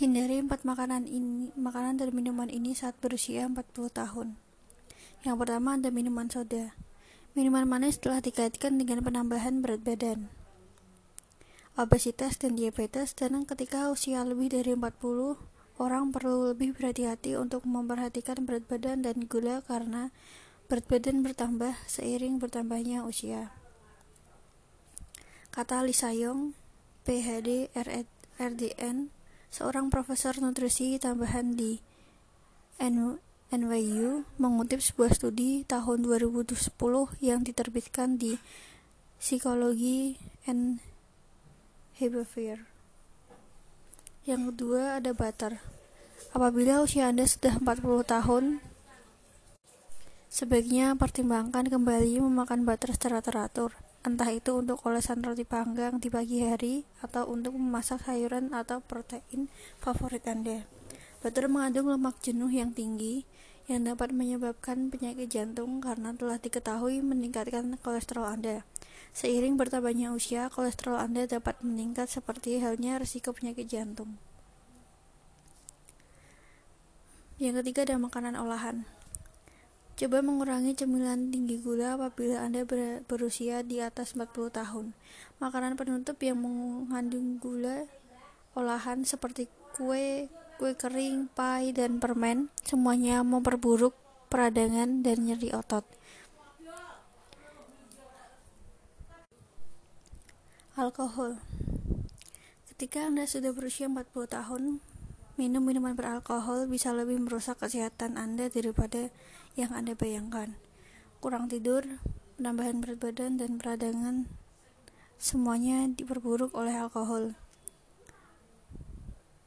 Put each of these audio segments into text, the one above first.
Hindari empat makanan ini, makanan dan minuman ini saat berusia 40 tahun. Yang pertama ada minuman soda. Minuman manis telah dikaitkan dengan penambahan berat badan. Obesitas dan diabetes dan ketika usia lebih dari 40, orang perlu lebih berhati-hati untuk memperhatikan berat badan dan gula karena berat badan bertambah seiring bertambahnya usia. Kata Lisa Young, PhD, RDN, seorang profesor nutrisi tambahan di NYU mengutip sebuah studi tahun 2010 yang diterbitkan di Psikologi and Behavior. Yang kedua ada butter. Apabila usia Anda sudah 40 tahun, sebaiknya pertimbangkan kembali memakan butter secara teratur entah itu untuk olesan roti panggang di pagi hari atau untuk memasak sayuran atau protein favorit Anda. Butter mengandung lemak jenuh yang tinggi yang dapat menyebabkan penyakit jantung karena telah diketahui meningkatkan kolesterol Anda. Seiring bertambahnya usia, kolesterol Anda dapat meningkat seperti halnya risiko penyakit jantung. Yang ketiga ada makanan olahan. Coba mengurangi cemilan tinggi gula apabila Anda berusia di atas 40 tahun. Makanan penutup yang mengandung gula olahan seperti kue, kue kering, pie, dan permen semuanya memperburuk peradangan dan nyeri otot. Alkohol Ketika Anda sudah berusia 40 tahun, minum minuman beralkohol bisa lebih merusak kesehatan Anda daripada yang Anda bayangkan. Kurang tidur, penambahan berat badan, dan peradangan semuanya diperburuk oleh alkohol.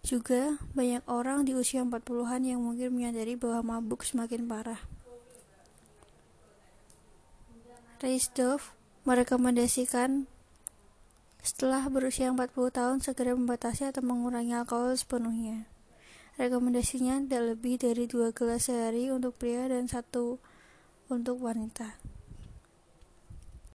Juga banyak orang di usia 40-an yang mungkin menyadari bahwa mabuk semakin parah. Reisdorf merekomendasikan setelah berusia 40 tahun segera membatasi atau mengurangi alkohol sepenuhnya. Rekomendasinya tidak lebih dari dua gelas sehari untuk pria dan satu untuk wanita.